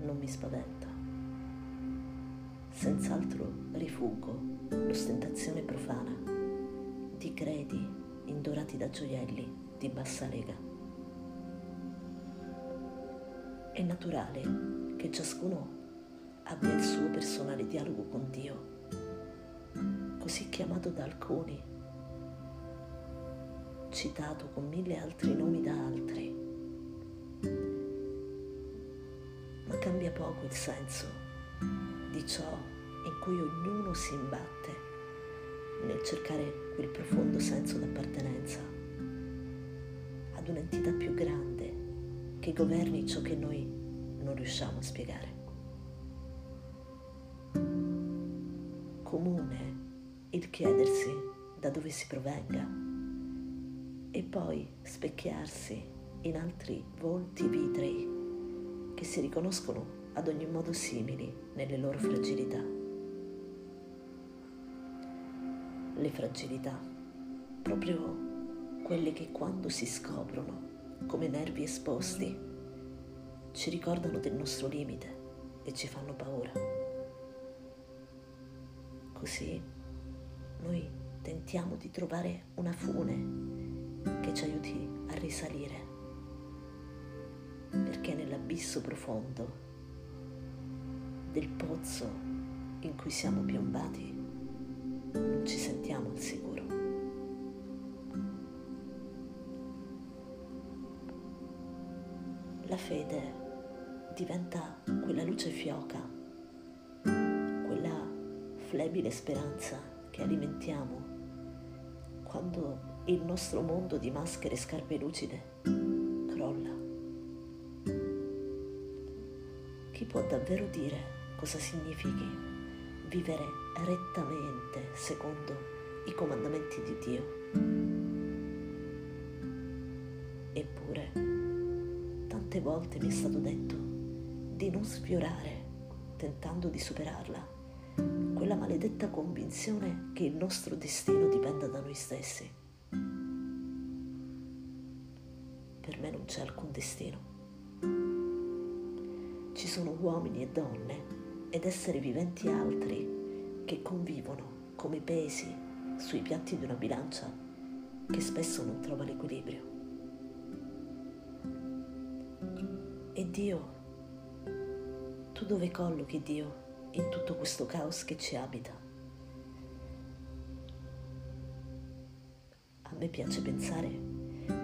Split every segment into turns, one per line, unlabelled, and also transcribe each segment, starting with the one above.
non mi spaventa. Senz'altro rifuggo l'ostentazione profana di credi indorati da gioielli di bassa lega. È naturale che ciascuno abbia il suo personale dialogo con Dio, così chiamato da alcuni, citato con mille altri nomi da altri. Cambia poco il senso di ciò in cui ognuno si imbatte nel cercare quel profondo senso d'appartenenza ad un'entità più grande che governi ciò che noi non riusciamo a spiegare. Comune il chiedersi da dove si provenga e poi specchiarsi in altri volti che si riconoscono ad ogni modo simili nelle loro fragilità. le fragilità, proprio quelle che quando si scoprono come nervi esposti ci ricordano del nostro limite e ci fanno paura. Così noi tentiamo di trovare una fune che ci aiuti a risalire, perché nell'abisso profondo del pozzo in cui siamo piombati non ci sentiamo al sicuro. La fede diventa quella luce fioca, quella flebile speranza che alimentiamo quando il nostro mondo di maschere e scarpe lucide Chi può davvero dire cosa significhi vivere rettamente secondo i comandamenti di Dio. Eppure, tante volte mi è stato detto di non sfiorare, tentando di superarla, quella maledetta convinzione che il nostro destino dipenda da noi stessi. Per me non c'è alcun destino. Ci sono uomini e donne ed esseri viventi altri che convivono come pesi sui piatti di una bilancia che spesso non trova l'equilibrio. E Dio, tu dove collochi Dio in tutto questo caos che ci abita? A me piace pensare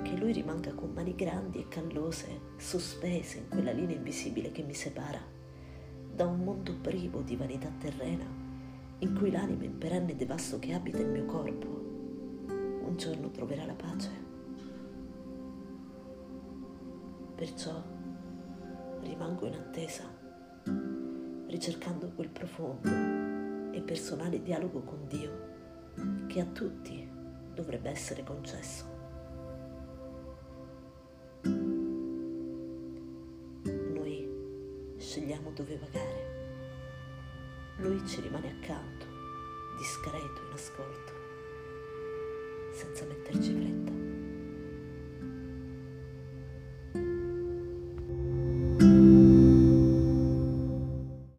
che Lui rimanga con mani grandi e callose sospese in quella linea invisibile che mi separa da un mondo privo di vanità terrena in cui l'anima in perenne devasto che abita il mio corpo un giorno troverà la pace. Perciò rimango in attesa, ricercando quel profondo e personale dialogo con Dio che a tutti dovrebbe essere concesso. scegliamo dove vagare. Lui ci rimane accanto, discreto in ascolto, senza metterci fretta. thank